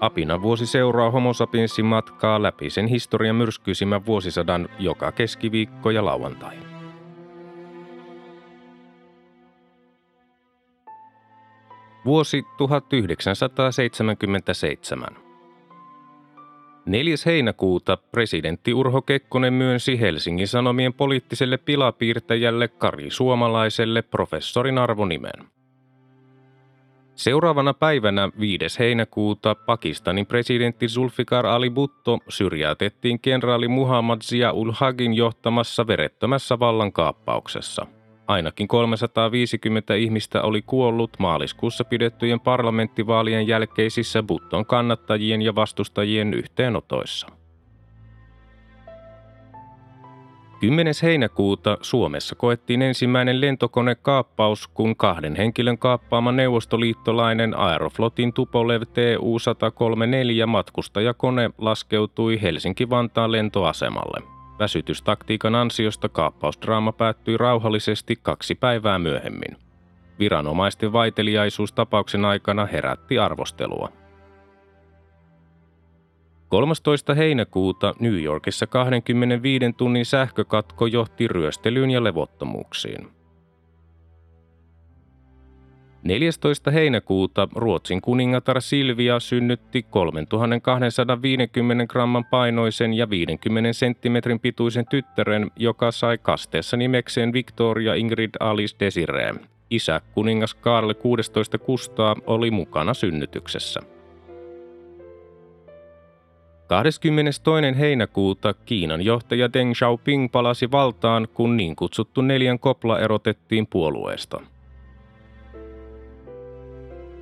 Apina vuosi seuraa Homo sapiensin matkaa läpi sen historian myrskyisimmän vuosisadan joka keskiviikko ja lauantai. Vuosi 1977. 4. heinäkuuta presidentti Urho Kekkonen myönsi Helsingin Sanomien poliittiselle pilapiirtäjälle Kari Suomalaiselle professorin arvonimen. Seuraavana päivänä 5. heinäkuuta Pakistanin presidentti Zulfikar Ali Bhutto syrjäytettiin kenraali Muhammad Zia-ul Hagin johtamassa verettömässä vallankaappauksessa. Ainakin 350 ihmistä oli kuollut maaliskuussa pidettyjen parlamenttivaalien jälkeisissä Button kannattajien ja vastustajien yhteenotoissa. 10. heinäkuuta Suomessa koettiin ensimmäinen lentokonekaappaus, kun kahden henkilön kaappaama neuvostoliittolainen Aeroflotin Tupolev TU-134 matkustajakone laskeutui Helsinki-Vantaan lentoasemalle. Väsytystaktiikan ansiosta kaappausdraama päättyi rauhallisesti kaksi päivää myöhemmin. Viranomaisten vaiteliaisuus tapauksen aikana herätti arvostelua. 13. heinäkuuta New Yorkissa 25 tunnin sähkökatko johti ryöstelyyn ja levottomuuksiin. 14. heinäkuuta Ruotsin kuningatar Silvia synnytti 3250 gramman painoisen ja 50 senttimetrin pituisen tyttären, joka sai kasteessa nimekseen Victoria Ingrid Alice Desiree. Isä kuningas Karl 16 Kustaa oli mukana synnytyksessä. 22. heinäkuuta Kiinan johtaja Deng Xiaoping palasi valtaan, kun niin kutsuttu neljän kopla erotettiin puolueesta.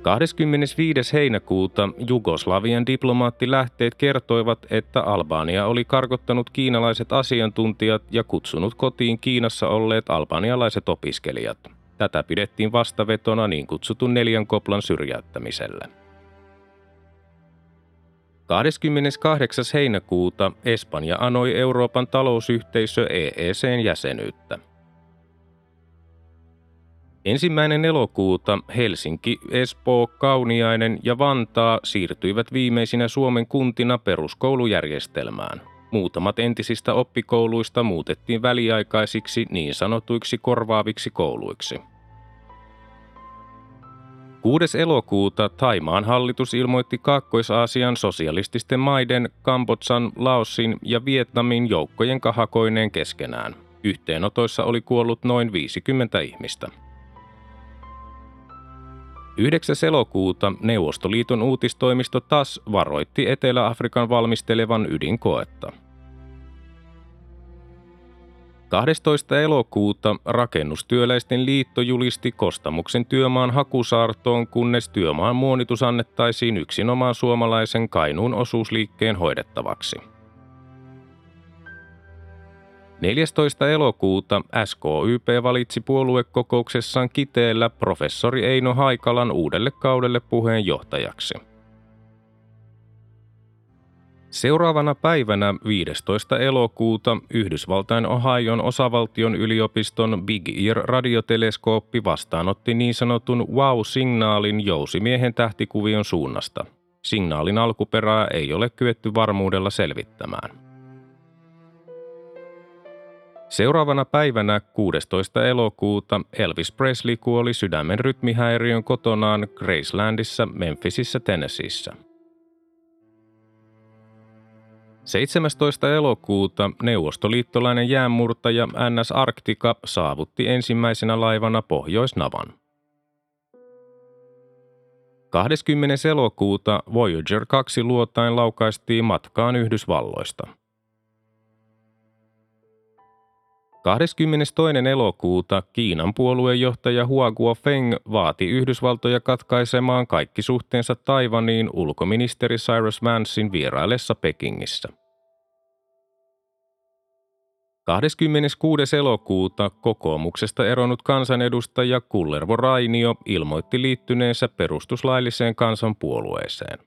25. heinäkuuta Jugoslavian diplomaattilähteet kertoivat, että Albania oli karkottanut kiinalaiset asiantuntijat ja kutsunut kotiin Kiinassa olleet albanialaiset opiskelijat. Tätä pidettiin vastavetona niin kutsutun neljän koplan syrjäyttämiselle. 28. heinäkuuta Espanja anoi Euroopan talousyhteisö EECn jäsenyyttä. Ensimmäinen elokuuta Helsinki, Espoo, Kauniainen ja Vantaa siirtyivät viimeisinä Suomen kuntina peruskoulujärjestelmään. Muutamat entisistä oppikouluista muutettiin väliaikaisiksi niin sanotuiksi korvaaviksi kouluiksi. 6. elokuuta Taimaan hallitus ilmoitti Kaakkois-Aasian sosialististen maiden, Kambodsan, Laosin ja Vietnamin joukkojen kahakoineen keskenään. Yhteenotoissa oli kuollut noin 50 ihmistä. 9. elokuuta Neuvostoliiton uutistoimisto TAS varoitti Etelä-Afrikan valmistelevan ydinkoetta – 12. elokuuta Rakennustyöläisten liitto julisti Kostamuksen työmaan hakusaartoon, kunnes työmaan muonitus annettaisiin yksinomaan suomalaisen Kainuun osuusliikkeen hoidettavaksi. 14. elokuuta SKYP valitsi puoluekokouksessaan Kiteellä professori Eino Haikalan uudelle kaudelle puheenjohtajaksi – Seuraavana päivänä 15. elokuuta Yhdysvaltain Ohion osavaltion yliopiston Big Ear-radioteleskooppi vastaanotti niin sanotun wow-signaalin jousimiehen tähtikuvion suunnasta. Signaalin alkuperää ei ole kyetty varmuudella selvittämään. Seuraavana päivänä 16. elokuuta Elvis Presley kuoli sydämen rytmihäiriön kotonaan Gracelandissa Memphisissä Tennesseeissä. 17. elokuuta neuvostoliittolainen jäänmurtaja NS Arctica saavutti ensimmäisenä laivana Pohjoisnavan. 20. elokuuta Voyager 2 luotain laukaistiin matkaan Yhdysvalloista. 22. elokuuta Kiinan puoluejohtaja Hua Guofeng vaati Yhdysvaltoja katkaisemaan kaikki suhteensa Taivaniin ulkoministeri Cyrus Vancein vieraillessa Pekingissä. 26. elokuuta kokoomuksesta eronnut kansanedustaja Kullervo Rainio ilmoitti liittyneensä perustuslailliseen kansanpuolueeseen.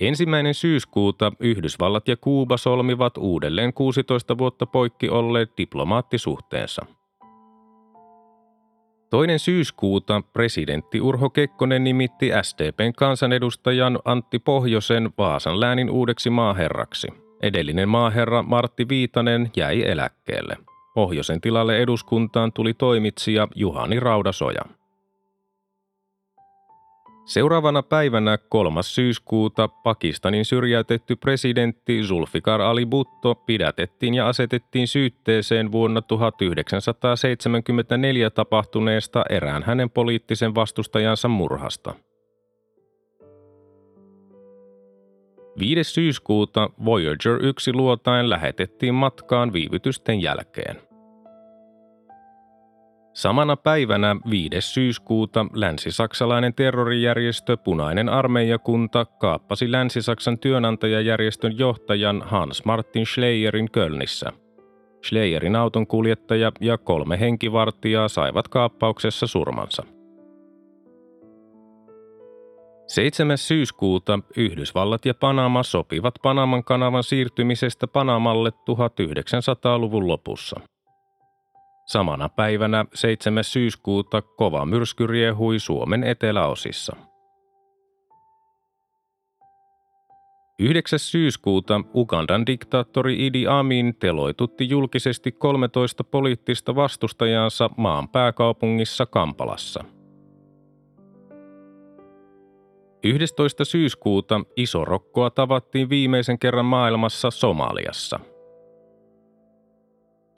Ensimmäinen syyskuuta Yhdysvallat ja Kuuba solmivat uudelleen 16 vuotta poikki olleet diplomaattisuhteensa. Toinen syyskuuta presidentti Urho Kekkonen nimitti SDPn kansanedustajan Antti Pohjosen Vaasan läänin uudeksi maaherraksi. Edellinen maaherra Martti Viitanen jäi eläkkeelle. Pohjoisen tilalle eduskuntaan tuli toimitsija Juhani Raudasoja. Seuraavana päivänä 3. syyskuuta Pakistanin syrjäytetty presidentti Zulfikar Ali Bhutto pidätettiin ja asetettiin syytteeseen vuonna 1974 tapahtuneesta erään hänen poliittisen vastustajansa murhasta. 5. syyskuuta Voyager 1 luotain lähetettiin matkaan viivytysten jälkeen. Samana päivänä 5. syyskuuta länsisaksalainen terrorijärjestö Punainen armeijakunta kaappasi Länsi-Saksan työnantajajärjestön johtajan Hans Martin Schleierin Kölnissä. Schleierin auton kuljettaja ja kolme henkivartijaa saivat kaappauksessa surmansa. 7. syyskuuta Yhdysvallat ja Panama sopivat Panaman kanavan siirtymisestä Panamalle 1900-luvun lopussa. Samana päivänä 7. syyskuuta kova myrsky riehui Suomen eteläosissa. 9. syyskuuta Ugandan diktaattori Idi Amin teloitutti julkisesti 13 poliittista vastustajansa maan pääkaupungissa Kampalassa. 11. syyskuuta isorokkoa tavattiin viimeisen kerran maailmassa Somaliassa –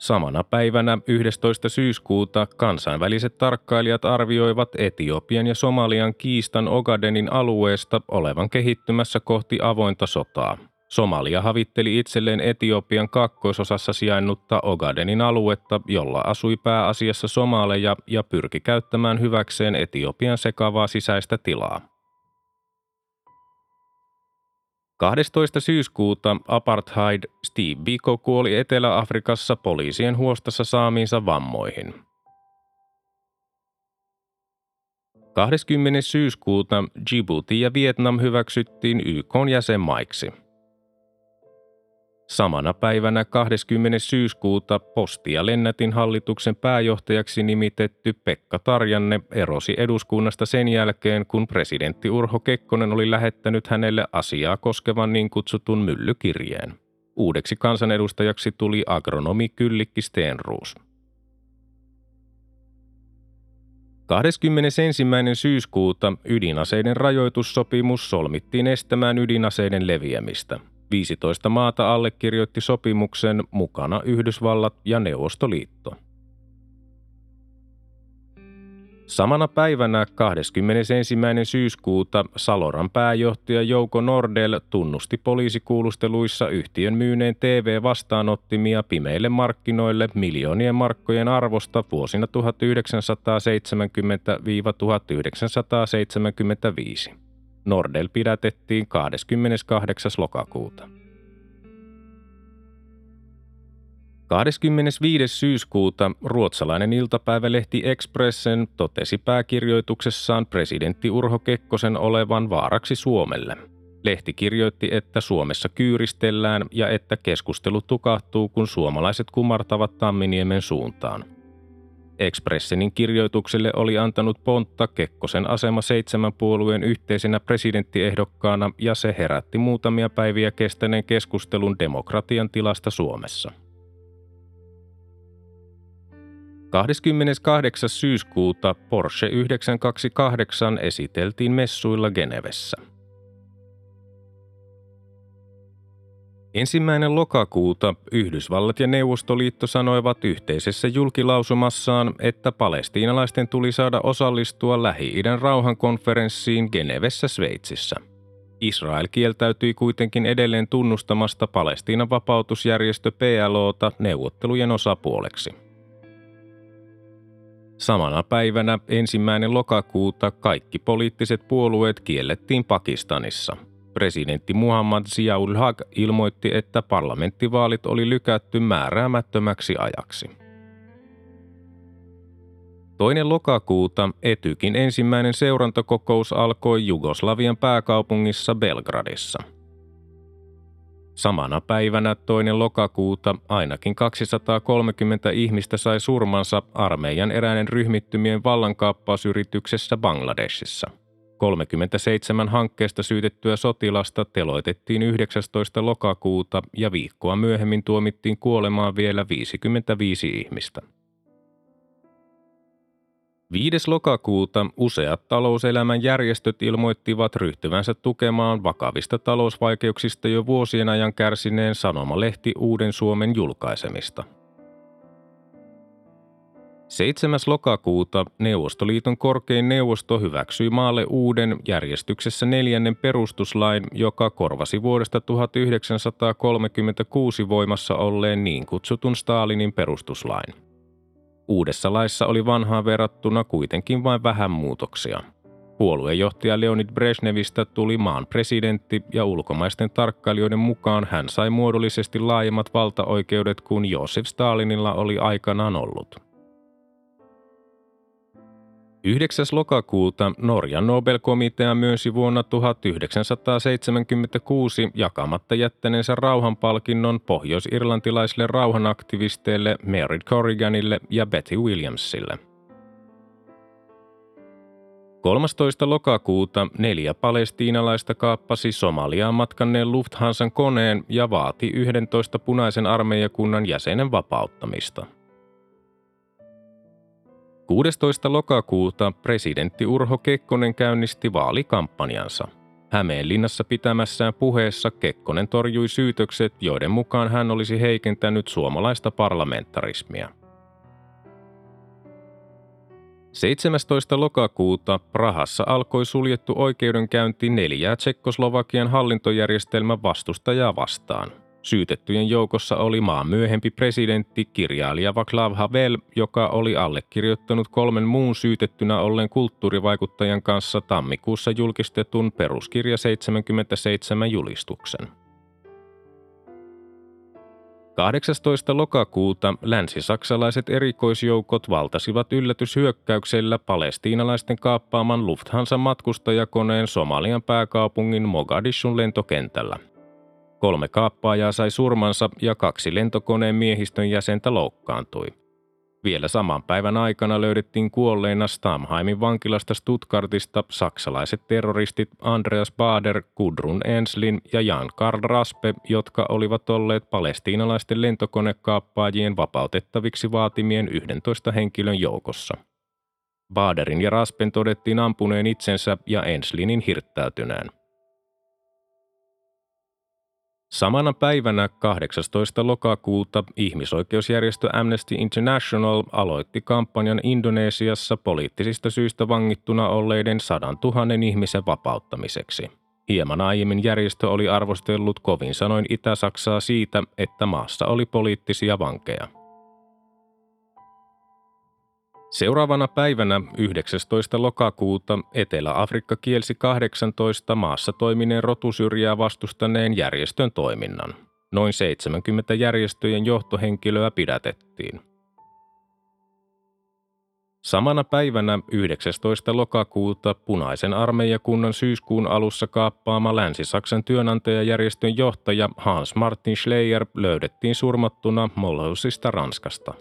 Samana päivänä 11. syyskuuta kansainväliset tarkkailijat arvioivat Etiopian ja Somalian kiistan Ogadenin alueesta olevan kehittymässä kohti avointa sotaa. Somalia havitteli itselleen Etiopian kakkoisosassa sijainnutta Ogadenin aluetta, jolla asui pääasiassa somaleja ja pyrki käyttämään hyväkseen Etiopian sekavaa sisäistä tilaa. 12. syyskuuta apartheid Steve Biko kuoli Etelä-Afrikassa poliisien huostassa saamiinsa vammoihin. 20. syyskuuta Djibouti ja Vietnam hyväksyttiin YK jäsenmaiksi – Samana päivänä 20. syyskuuta Posti- ja Lennätin hallituksen pääjohtajaksi nimitetty Pekka Tarjanne erosi eduskunnasta sen jälkeen, kun presidentti Urho Kekkonen oli lähettänyt hänelle asiaa koskevan niin kutsutun myllykirjeen. Uudeksi kansanedustajaksi tuli agronomi Kyllikki Stenruus. 21. syyskuuta ydinaseiden rajoitussopimus solmittiin estämään ydinaseiden leviämistä – 15 maata allekirjoitti sopimuksen mukana Yhdysvallat ja Neuvostoliitto. Samana päivänä 21. syyskuuta Saloran pääjohtaja Jouko Nordel tunnusti poliisikuulusteluissa yhtiön myyneen TV-vastaanottimia pimeille markkinoille miljoonien markkojen arvosta vuosina 1970-1975. Nordel pidätettiin 28. lokakuuta. 25. syyskuuta ruotsalainen iltapäivälehti Expressen totesi pääkirjoituksessaan presidentti Urho Kekkosen olevan vaaraksi Suomelle. Lehti kirjoitti, että Suomessa kyyristellään ja että keskustelu tukahtuu, kun suomalaiset kumartavat Tamminiemen suuntaan. Expressenin kirjoitukselle oli antanut pontta Kekkosen asema seitsemän puolueen yhteisenä presidenttiehdokkaana ja se herätti muutamia päiviä kestäneen keskustelun demokratian tilasta Suomessa. 28. syyskuuta Porsche 928 esiteltiin messuilla Genevessä – Ensimmäinen lokakuuta Yhdysvallat ja Neuvostoliitto sanoivat yhteisessä julkilausumassaan, että palestiinalaisten tuli saada osallistua Lähi-idän rauhankonferenssiin Genevessä Sveitsissä. Israel kieltäytyi kuitenkin edelleen tunnustamasta Palestiinan vapautusjärjestö PLOta neuvottelujen osapuoleksi. Samana päivänä ensimmäinen lokakuuta kaikki poliittiset puolueet kiellettiin Pakistanissa. Presidentti Muhammad Ziaul Haq ilmoitti, että parlamenttivaalit oli lykätty määräämättömäksi ajaksi. Toinen lokakuuta Etykin ensimmäinen seurantakokous alkoi Jugoslavian pääkaupungissa Belgradissa. Samana päivänä toinen lokakuuta ainakin 230 ihmistä sai surmansa armeijan eräinen ryhmittymien vallankaappausyrityksessä Bangladesissa. 37 hankkeesta syytettyä sotilasta teloitettiin 19. lokakuuta ja viikkoa myöhemmin tuomittiin kuolemaan vielä 55 ihmistä. 5. lokakuuta useat talouselämän järjestöt ilmoittivat ryhtyvänsä tukemaan vakavista talousvaikeuksista jo vuosien ajan kärsineen sanomalehti Uuden Suomen julkaisemista. 7. lokakuuta Neuvostoliiton korkein neuvosto hyväksyi maalle uuden järjestyksessä neljännen perustuslain, joka korvasi vuodesta 1936 voimassa olleen niin kutsutun Stalinin perustuslain. Uudessa laissa oli vanhaan verrattuna kuitenkin vain vähän muutoksia. Puoluejohtaja Leonid Brezhnevistä tuli maan presidentti ja ulkomaisten tarkkailijoiden mukaan hän sai muodollisesti laajemmat valtaoikeudet kuin Josef Stalinilla oli aikanaan ollut. 9. lokakuuta Norjan Nobel-komitea myönsi vuonna 1976 jakamatta jättäneensä rauhanpalkinnon pohjois-irlantilaisille rauhanaktivisteille Mary Corriganille ja Betty Williamsille. 13. lokakuuta neljä palestiinalaista kaappasi Somaliaan matkanneen Lufthansan koneen ja vaati 11 punaisen armeijakunnan jäsenen vapauttamista. 16. lokakuuta presidentti Urho Kekkonen käynnisti vaalikampanjansa. Hämeenlinnassa pitämässään puheessa Kekkonen torjui syytökset, joiden mukaan hän olisi heikentänyt suomalaista parlamentarismia. 17. lokakuuta Prahassa alkoi suljettu oikeudenkäynti neljää Tsekkoslovakian hallintojärjestelmän vastustajaa vastaan – Syytettyjen joukossa oli maan myöhempi presidentti kirjailija Vaclav Havel, joka oli allekirjoittanut kolmen muun syytettynä ollen kulttuurivaikuttajan kanssa tammikuussa julkistetun peruskirja 77 julistuksen. 18. lokakuuta länsisaksalaiset erikoisjoukot valtasivat yllätyshyökkäyksellä palestiinalaisten kaappaaman Lufthansa matkustajakoneen Somalian pääkaupungin Mogadishun lentokentällä – Kolme kaappaajaa sai surmansa ja kaksi lentokoneen miehistön jäsentä loukkaantui. Vielä saman päivän aikana löydettiin kuolleina Stamheimin vankilasta Stuttgartista saksalaiset terroristit Andreas Bader, Gudrun Enslin ja Jan Karl Raspe, jotka olivat olleet palestiinalaisten lentokonekaappaajien vapautettaviksi vaatimien 11 henkilön joukossa. Baderin ja Raspen todettiin ampuneen itsensä ja Enslinin hirttäytyneen. Samana päivänä 18. lokakuuta ihmisoikeusjärjestö Amnesty International aloitti kampanjan Indonesiassa poliittisista syistä vangittuna olleiden sadan tuhannen ihmisen vapauttamiseksi. Hieman aiemmin järjestö oli arvostellut kovin sanoin Itä-Saksaa siitä, että maassa oli poliittisia vankeja. Seuraavana päivänä 19. lokakuuta Etelä-Afrikka kielsi 18 maassa toimineen rotusyrjää vastustaneen järjestön toiminnan. Noin 70 järjestöjen johtohenkilöä pidätettiin. Samana päivänä 19. lokakuuta punaisen armeijakunnan syyskuun alussa kaappaama Länsi-Saksan työnantajajärjestön johtaja Hans Martin Schleyer löydettiin surmattuna Molhausista Ranskasta.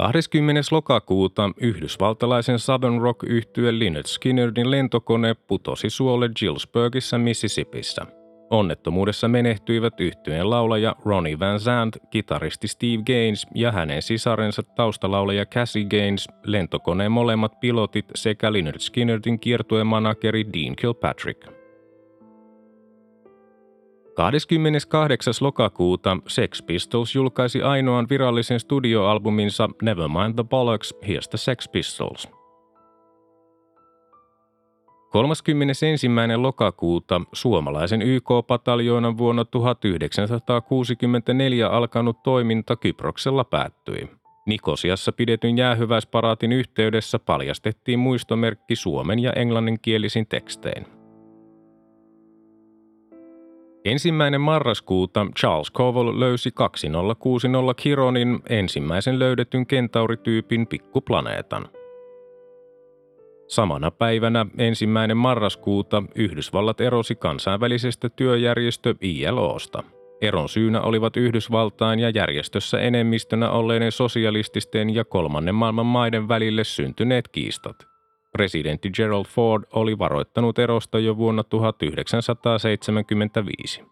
20. lokakuuta yhdysvaltalaisen Southern rock yhtye Lynyrd Skynyrdin lentokone putosi suolle Gillsburgissa Mississippissä. Onnettomuudessa menehtyivät yhtyeen laulaja Ronnie Van Zandt, kitaristi Steve Gaines ja hänen sisarensa taustalaulaja Cassie Gaines, lentokoneen molemmat pilotit sekä Lynyrd Skynyrdin kiertuemanageri Dean Kilpatrick. 28. lokakuuta Sex Pistols julkaisi ainoan virallisen studioalbuminsa Nevermind the Bollocks, Here's the Sex Pistols. 31. lokakuuta suomalaisen YK-pataljoonan vuonna 1964 alkanut toiminta Kyproksella päättyi. Nikosiassa pidetyn jäähyväisparaatin yhteydessä paljastettiin muistomerkki suomen ja englanninkielisin tekstein. Ensimmäinen marraskuuta Charles Covell löysi 2060 Chironin ensimmäisen löydetyn kentaurityypin pikkuplaneetan – Samana päivänä ensimmäinen marraskuuta Yhdysvallat erosi kansainvälisestä työjärjestö ILOsta. Eron syynä olivat Yhdysvaltain ja järjestössä enemmistönä olleiden sosialististen ja kolmannen maailman maiden välille syntyneet kiistat. Presidentti Gerald Ford oli varoittanut erosta jo vuonna 1975.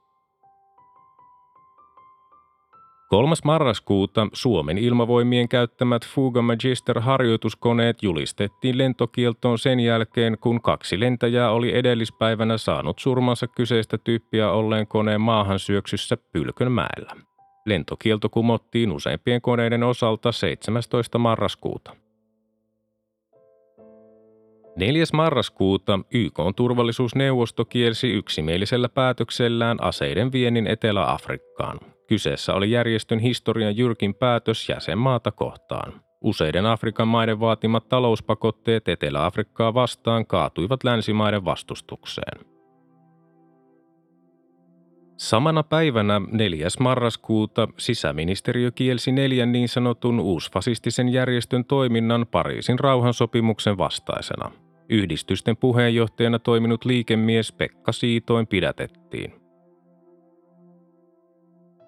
3. marraskuuta Suomen ilmavoimien käyttämät Fuga Magister-harjoituskoneet julistettiin lentokieltoon sen jälkeen, kun kaksi lentäjää oli edellispäivänä saanut surmansa kyseistä tyyppiä olleen koneen maahan syöksyssä Pylkönmäellä. Lentokielto kumottiin useimpien koneiden osalta 17. marraskuuta. 4. marraskuuta YK turvallisuusneuvosto kielsi yksimielisellä päätöksellään aseiden viennin Etelä-Afrikkaan. Kyseessä oli järjestön historian jyrkin päätös jäsenmaata kohtaan. Useiden Afrikan maiden vaatimat talouspakotteet Etelä-Afrikkaa vastaan kaatuivat länsimaiden vastustukseen. Samana päivänä 4. marraskuuta sisäministeriö kielsi neljän niin sanotun uusfasistisen järjestön toiminnan Pariisin rauhansopimuksen vastaisena. Yhdistysten puheenjohtajana toiminut liikemies Pekka Siitoin pidätettiin.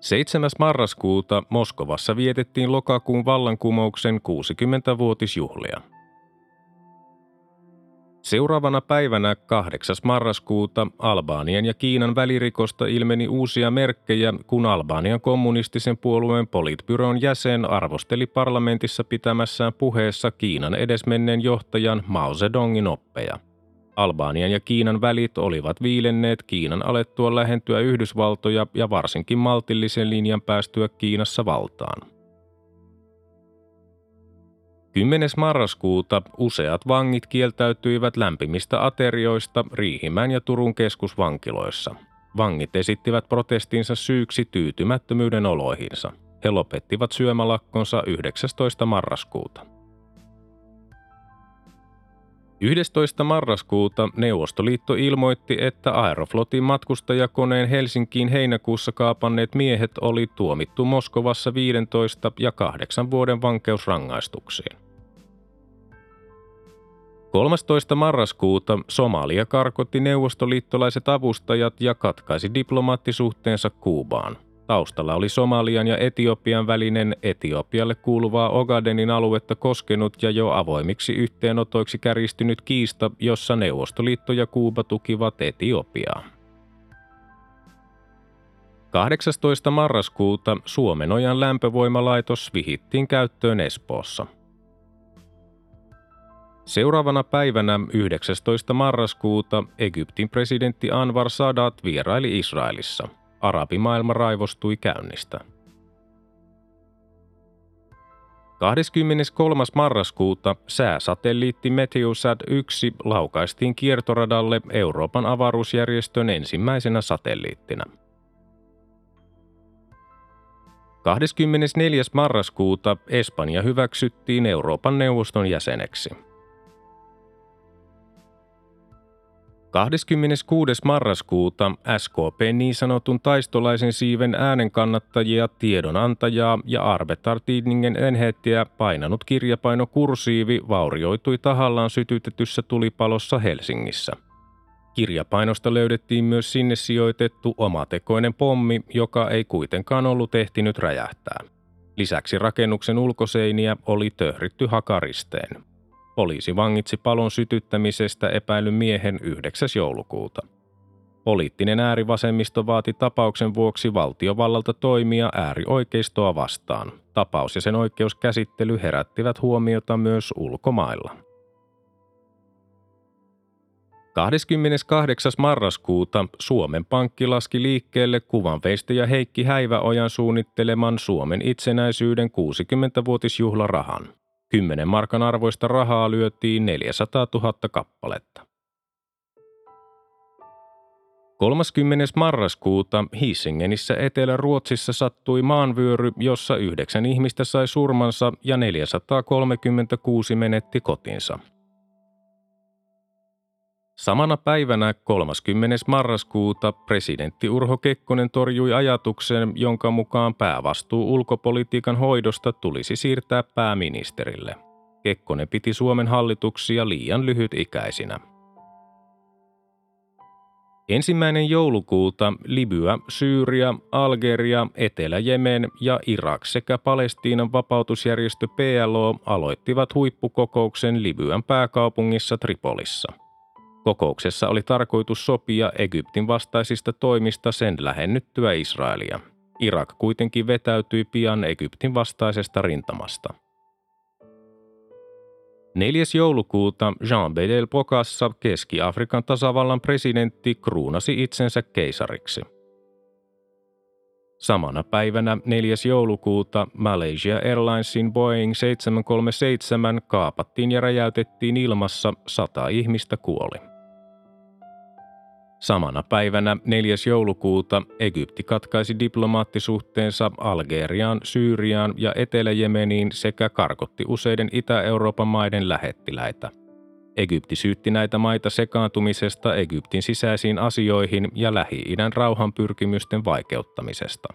7. marraskuuta Moskovassa vietettiin lokakuun vallankumouksen 60-vuotisjuhlia. Seuraavana päivänä 8. marraskuuta Albanian ja Kiinan välirikosta ilmeni uusia merkkejä, kun Albanian kommunistisen puolueen politbyron jäsen arvosteli parlamentissa pitämässään puheessa Kiinan edesmenneen johtajan Mao Zedongin oppeja – Albanian ja Kiinan välit olivat viilenneet Kiinan alettua lähentyä Yhdysvaltoja ja varsinkin maltillisen linjan päästyä Kiinassa valtaan. 10. marraskuuta useat vangit kieltäytyivät lämpimistä aterioista Riihimään ja Turun keskusvankiloissa. Vangit esittivät protestinsa syyksi tyytymättömyyden oloihinsa. He lopettivat syömälakkonsa 19. marraskuuta. 11. marraskuuta Neuvostoliitto ilmoitti, että Aeroflotin matkustajakoneen Helsinkiin heinäkuussa kaapanneet miehet oli tuomittu Moskovassa 15 ja 8 vuoden vankeusrangaistuksiin. 13. marraskuuta Somalia karkotti neuvostoliittolaiset avustajat ja katkaisi diplomaattisuhteensa Kuubaan – Taustalla oli Somalian ja Etiopian välinen Etiopialle kuuluvaa Ogadenin aluetta koskenut ja jo avoimiksi yhteenotoiksi kärjistynyt kiista, jossa Neuvostoliitto ja Kuuba tukivat Etiopiaa. 18. marraskuuta Suomenojan lämpövoimalaitos vihittiin käyttöön Espoossa. Seuraavana päivänä 19. marraskuuta Egyptin presidentti Anwar Sadat vieraili Israelissa – arabimaailma raivostui käynnistä. 23. marraskuuta sääsatelliitti Meteosat 1 laukaistiin kiertoradalle Euroopan avaruusjärjestön ensimmäisenä satelliittina. 24. marraskuuta Espanja hyväksyttiin Euroopan neuvoston jäseneksi. 26. marraskuuta SKP niin sanotun taistolaisen siiven äänen kannattajia, tiedonantajaa ja Arbetartidningen enhettiä painanut kirjapaino kursiivi vaurioitui tahallaan sytytetyssä tulipalossa Helsingissä. Kirjapainosta löydettiin myös sinne sijoitettu omatekoinen pommi, joka ei kuitenkaan ollut ehtinyt räjähtää. Lisäksi rakennuksen ulkoseiniä oli töhritty hakaristeen. Poliisi vangitsi palon sytyttämisestä epäilyn miehen 9. joulukuuta. Poliittinen äärivasemmisto vaati tapauksen vuoksi valtiovallalta toimia äärioikeistoa vastaan. Tapaus ja sen oikeuskäsittely herättivät huomiota myös ulkomailla. 28. marraskuuta Suomen Pankki laski liikkeelle kuvanveistäjä Heikki Häiväojan suunnitteleman Suomen itsenäisyyden 60-vuotisjuhlarahan. 10 markan arvoista rahaa lyötiin 400 000 kappaletta. 30. marraskuuta Hiisingenissä Etelä-Ruotsissa sattui maanvyöry, jossa yhdeksän ihmistä sai surmansa ja 436 menetti kotinsa. Samana päivänä 30. marraskuuta presidentti Urho Kekkonen torjui ajatuksen, jonka mukaan päävastuu ulkopolitiikan hoidosta tulisi siirtää pääministerille. Kekkonen piti Suomen hallituksia liian lyhytikäisinä. Ensimmäinen joulukuuta Libya, Syyria, Algeria, Etelä-Jemen ja Irak sekä Palestiinan vapautusjärjestö PLO aloittivat huippukokouksen Libyan pääkaupungissa Tripolissa. Kokouksessa oli tarkoitus sopia Egyptin vastaisista toimista sen lähennyttyä Israelia. Irak kuitenkin vetäytyi pian Egyptin vastaisesta rintamasta. 4. joulukuuta Jean Bedel Bokassa Keski-Afrikan tasavallan presidentti kruunasi itsensä keisariksi. Samana päivänä 4. joulukuuta Malaysia Airlinesin Boeing 737 kaapattiin ja räjäytettiin ilmassa, sata ihmistä kuoli. Samana päivänä 4. joulukuuta Egypti katkaisi diplomaattisuhteensa Algeriaan, Syyriaan ja Etelä-Jemeniin sekä karkotti useiden Itä-Euroopan maiden lähettiläitä. Egypti syytti näitä maita sekaantumisesta Egyptin sisäisiin asioihin ja Lähi-idän rauhanpyrkimysten vaikeuttamisesta.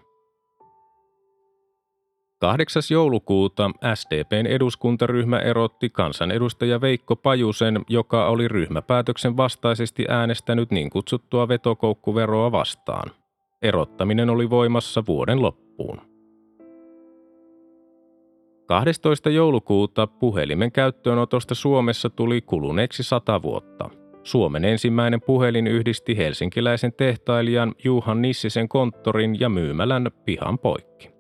8. joulukuuta SDPn eduskuntaryhmä erotti kansanedustaja Veikko Pajusen, joka oli ryhmäpäätöksen vastaisesti äänestänyt niin kutsuttua vetokoukkuveroa vastaan. Erottaminen oli voimassa vuoden loppuun. 12. joulukuuta puhelimen käyttöönotosta Suomessa tuli kuluneeksi sata vuotta. Suomen ensimmäinen puhelin yhdisti helsinkiläisen tehtailijan Juhan Nissisen konttorin ja myymälän pihan poikki.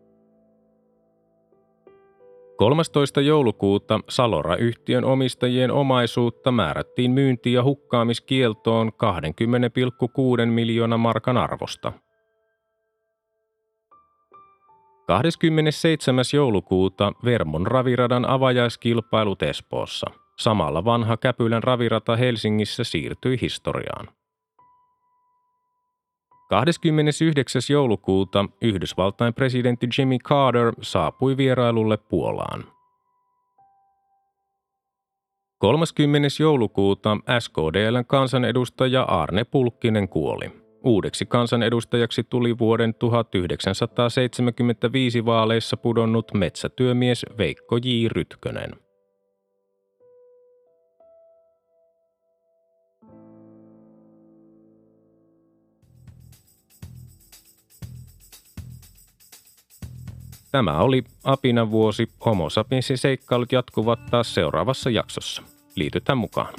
13. joulukuuta Salora-yhtiön omistajien omaisuutta määrättiin myynti- ja hukkaamiskieltoon 20,6 miljoonaa markan arvosta. 27. joulukuuta Vermon raviradan avajaiskilpailut Espoossa. Samalla vanha Käpylän ravirata Helsingissä siirtyi historiaan. 29. joulukuuta Yhdysvaltain presidentti Jimmy Carter saapui vierailulle Puolaan. 30. joulukuuta SKDLn kansanedustaja Arne Pulkkinen kuoli. Uudeksi kansanedustajaksi tuli vuoden 1975 vaaleissa pudonnut metsätyömies Veikko J. Rytkönen. Tämä oli Apina vuosi. Homo sapiensin seikkailut jatkuvat taas seuraavassa jaksossa. Liitytään mukaan.